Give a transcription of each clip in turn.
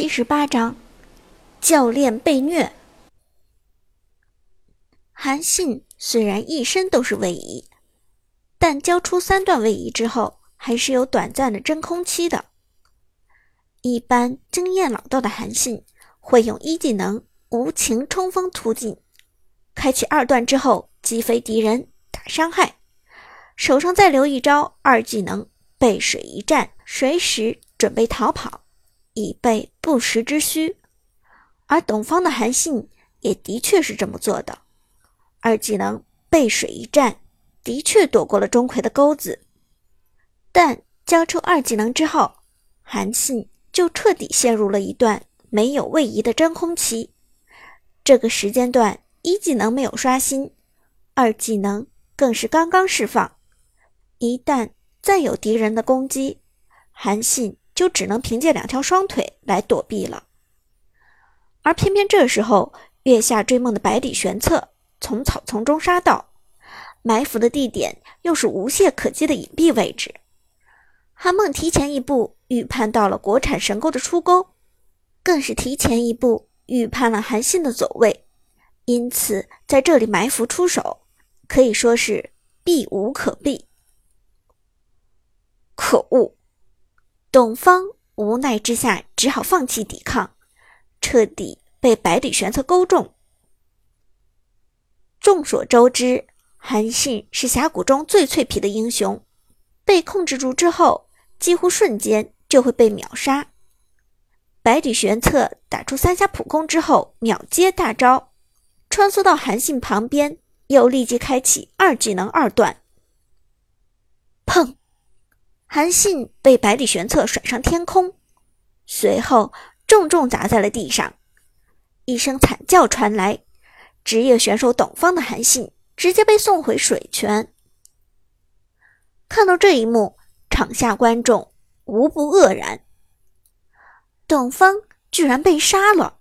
七十八章，教练被虐。韩信虽然一身都是位移，但交出三段位移之后，还是有短暂的真空期的。一般经验老道的韩信会用一技能无情冲锋突进，开启二段之后击飞敌人打伤害，手上再留一招二技能背水一战，随时准备逃跑。以备不时之需，而董方的韩信也的确是这么做的。二技能背水一战，的确躲过了钟馗的钩子。但交出二技能之后，韩信就彻底陷入了一段没有位移的真空期。这个时间段，一技能没有刷新，二技能更是刚刚释放。一旦再有敌人的攻击，韩信。就只能凭借两条双腿来躲避了，而偏偏这时候月下追梦的百里玄策从草丛中杀到，埋伏的地点又是无懈可击的隐蔽位置。韩梦提前一步预判到了国产神钩的出钩，更是提前一步预判了韩信的走位，因此在这里埋伏出手，可以说是避无可避。可恶！董方无奈之下，只好放弃抵抗，彻底被百里玄策勾中。众所周知，韩信是峡谷中最脆皮的英雄，被控制住之后，几乎瞬间就会被秒杀。百里玄策打出三下普攻之后，秒接大招，穿梭到韩信旁边，又立即开启二技能二段，砰！韩信被百里玄策甩上天空，随后重重砸在了地上，一声惨叫传来。职业选手董方的韩信直接被送回水泉。看到这一幕，场下观众无不愕然：董方居然被杀了！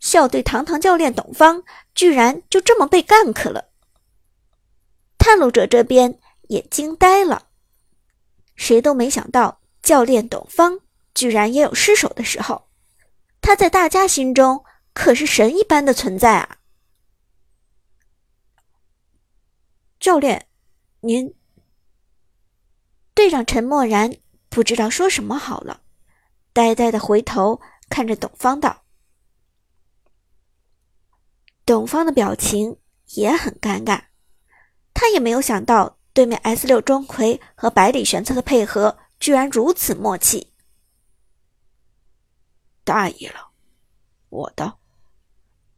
校队堂堂教练董方居然就这么被干克了！探路者这边也惊呆了。谁都没想到，教练董方居然也有失手的时候。他在大家心中可是神一般的存在啊！教练，您……队长陈默然不知道说什么好了，呆呆的回头看着董方道：“董方的表情也很尴尬，他也没有想到。”对面 S 六钟馗和百里玄策的配合居然如此默契，大意了，我的。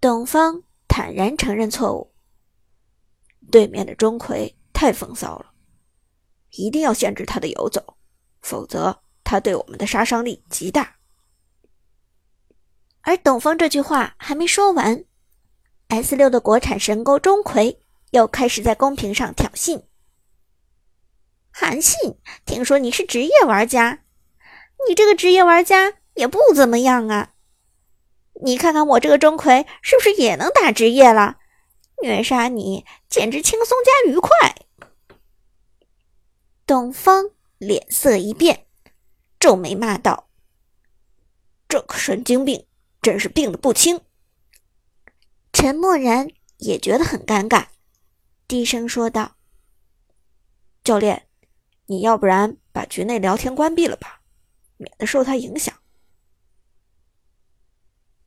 董方坦然承认错误。对面的钟馗太风骚了，一定要限制他的游走，否则他对我们的杀伤力极大。而董方这句话还没说完，S 六的国产神钩钟馗又开始在公屏上挑衅。韩信，听说你是职业玩家，你这个职业玩家也不怎么样啊！你看看我这个钟馗是不是也能打职业了？虐杀你简直轻松加愉快！董方脸色一变，皱眉骂道：“这个神经病真是病的不轻。”陈默然也觉得很尴尬，低声说道：“教练。”你要不然把局内聊天关闭了吧，免得受他影响。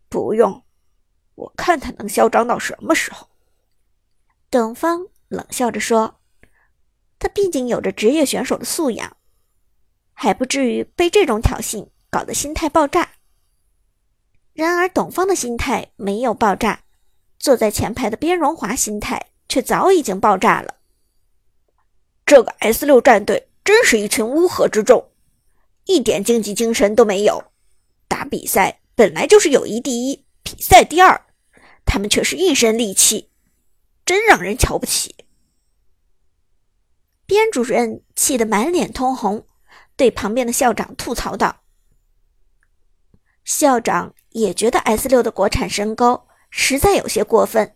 不用，我看他能嚣张到什么时候。董方冷笑着说：“他毕竟有着职业选手的素养，还不至于被这种挑衅搞得心态爆炸。”然而，董方的心态没有爆炸，坐在前排的边荣华心态却早已经爆炸了。这个 S 六战队。真是一群乌合之众，一点竞技精神都没有。打比赛本来就是友谊第一，比赛第二，他们却是一身戾气，真让人瞧不起。边主任气得满脸通红，对旁边的校长吐槽道：“校长也觉得 S 六的国产神钩实在有些过分，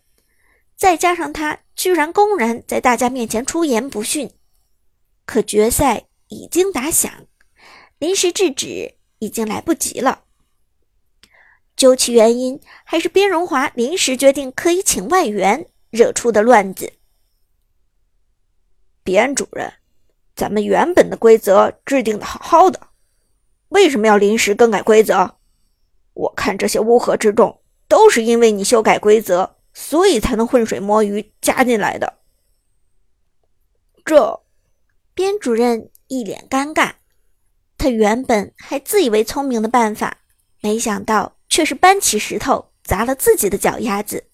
再加上他居然公然在大家面前出言不逊。”可决赛已经打响，临时制止已经来不及了。究其原因，还是边荣华临时决定可以请外援惹出的乱子。边主任，咱们原本的规则制定的好好的，为什么要临时更改规则？我看这些乌合之众都是因为你修改规则，所以才能浑水摸鱼加进来的。这，边主任一脸尴尬。他原本还自以为聪明的办法，没想到却是搬起石头砸了自己的脚丫子。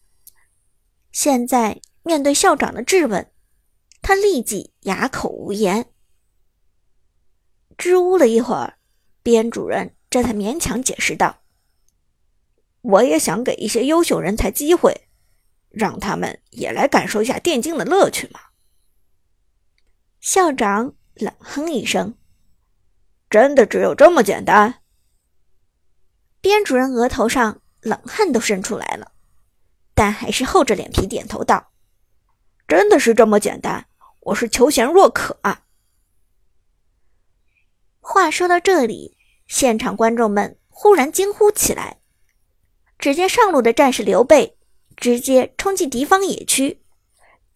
现在面对校长的质问，他立即哑口无言。支吾了一会儿，边主任这才勉强解释道。我也想给一些优秀人才机会，让他们也来感受一下电竞的乐趣嘛。校长冷哼一声：“真的只有这么简单？”边主任额头上冷汗都渗出来了，但还是厚着脸皮点头道：“真的是这么简单，我是求贤若渴啊。”话说到这里，现场观众们忽然惊呼起来。只见上路的战士刘备直接冲进敌方野区，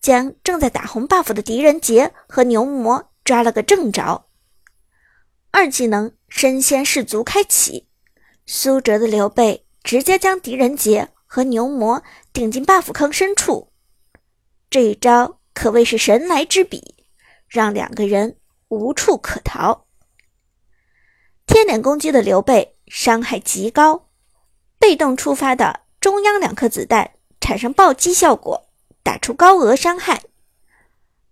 将正在打红 buff 的狄仁杰和牛魔抓了个正着。二技能身先士卒开启，苏哲的刘备直接将狄仁杰和牛魔顶进 buff 坑深处。这一招可谓是神来之笔，让两个人无处可逃。贴脸攻击的刘备伤害极高。被动触发的中央两颗子弹产生暴击效果，打出高额伤害。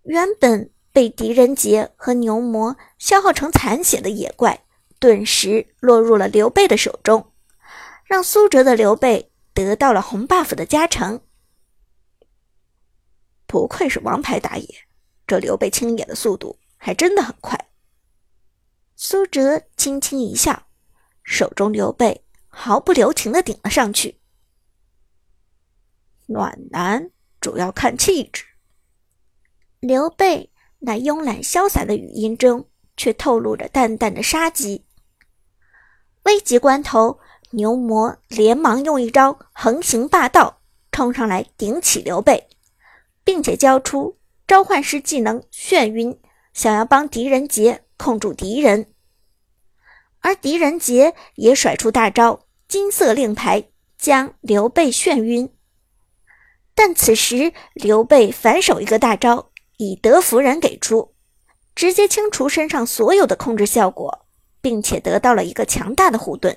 原本被狄仁杰和牛魔消耗成残血的野怪，顿时落入了刘备的手中，让苏哲的刘备得到了红 buff 的加成。不愧是王牌打野，这刘备清野的速度还真的很快。苏哲轻轻一笑，手中刘备。毫不留情的顶了上去。暖男主要看气质。刘备那慵懒潇洒的语音中，却透露着淡淡的杀机。危急关头，牛魔连忙用一招横行霸道冲上来顶起刘备，并且交出召唤师技能眩晕，想要帮狄仁杰控住敌人。而狄仁杰也甩出大招。金色令牌将刘备眩晕，但此时刘备反手一个大招，以德服人给出，直接清除身上所有的控制效果，并且得到了一个强大的护盾。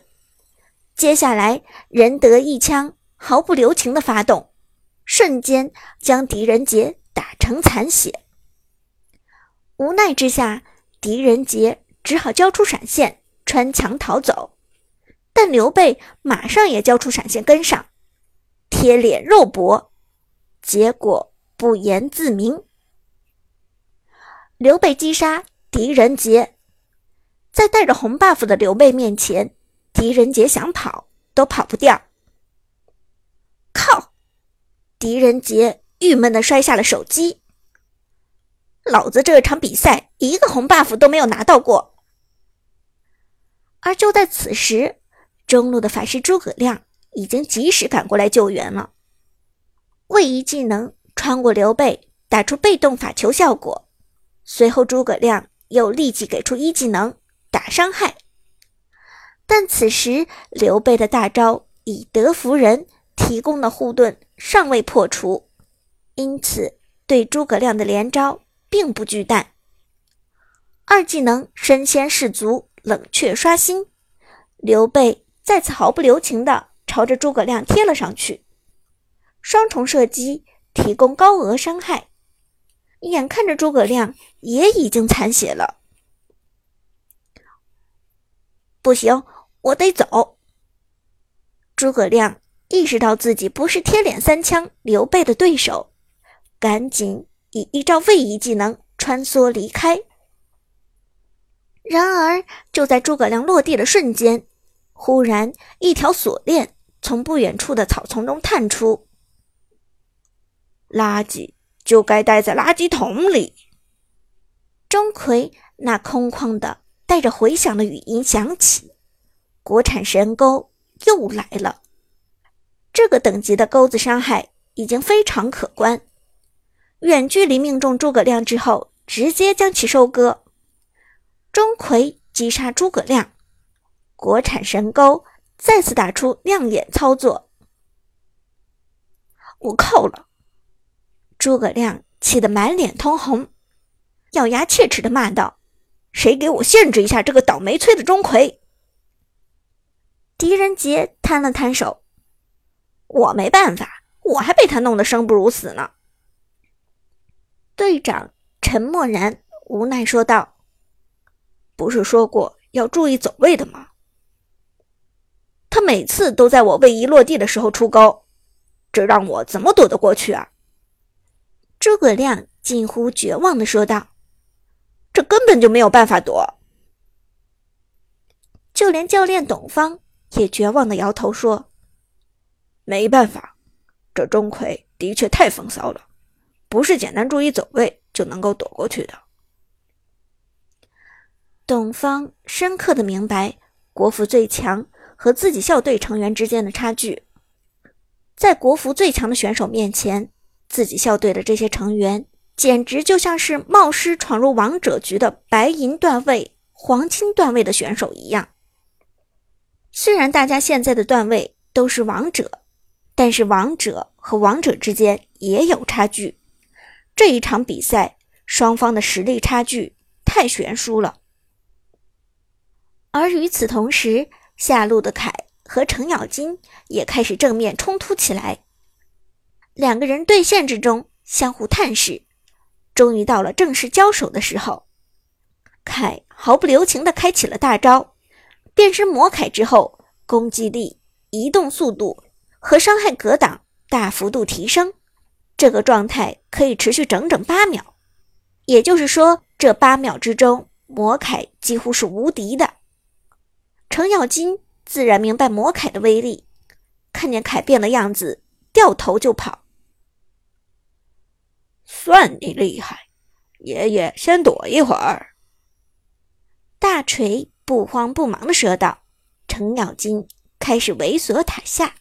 接下来仁德一枪毫不留情的发动，瞬间将狄仁杰打成残血。无奈之下，狄仁杰只好交出闪现，穿墙逃走。但刘备马上也交出闪现跟上，贴脸肉搏，结果不言自明。刘备击杀狄仁杰，在带着红 buff 的刘备面前，狄仁杰想跑都跑不掉。靠！狄仁杰郁闷的摔下了手机。老子这场比赛一个红 buff 都没有拿到过。而就在此时。中路的法师诸葛亮已经及时赶过来救援了，位移技能穿过刘备，打出被动法球效果。随后诸葛亮又立即给出一技能打伤害，但此时刘备的大招以德服人提供的护盾尚未破除，因此对诸葛亮的连招并不惧惮。二技能身先士卒，冷却刷新，刘备。再次毫不留情地朝着诸葛亮贴了上去，双重射击提供高额伤害，眼看着诸葛亮也已经残血了，不行，我得走。诸葛亮意识到自己不是贴脸三枪刘备的对手，赶紧以一招位移技能穿梭离开。然而，就在诸葛亮落地的瞬间。忽然，一条锁链从不远处的草丛中探出。垃圾就该待在垃圾桶里。钟馗那空旷的、带着回响的语音响起，国产神钩又来了。这个等级的钩子伤害已经非常可观，远距离命中诸葛亮之后，直接将其收割。钟馗击杀诸葛亮，国产神钩再次打出亮眼操作。我靠了！诸葛亮气得满脸通红，咬牙切齿的骂道：“谁给我限制一下这个倒霉催的钟馗！”狄仁杰摊了摊手：“我没办法，我还被他弄得生不如死呢。”队长陈默然无奈说道。不是说过要注意走位的吗？他每次都在我位移落地的时候出钩，这让我怎么躲得过去啊？诸葛亮近乎绝望的说道：“这根本就没有办法躲。”就连教练董方也绝望的摇头说：“没办法，这钟馗的确太风骚了，不是简单注意走位就能够躲过去的。”董方深刻的明白国服最强和自己校队成员之间的差距，在国服最强的选手面前，自己校队的这些成员简直就像是冒失闯入王者局的白银段位、黄金段位的选手一样。虽然大家现在的段位都是王者，但是王者和王者之间也有差距。这一场比赛，双方的实力差距太悬殊了。而与此同时，下路的凯和程咬金也开始正面冲突起来。两个人对线之中相互探视，终于到了正式交手的时候。凯毫不留情地开启了大招，变身魔凯之后，攻击力、移动速度和伤害格挡大幅度提升。这个状态可以持续整整八秒，也就是说，这八秒之中，魔凯几乎是无敌的。程咬金自然明白魔凯的威力，看见凯变了样子，掉头就跑。算你厉害，爷爷先躲一会儿。大锤不慌不忙的说道。程咬金开始猥琐塔下。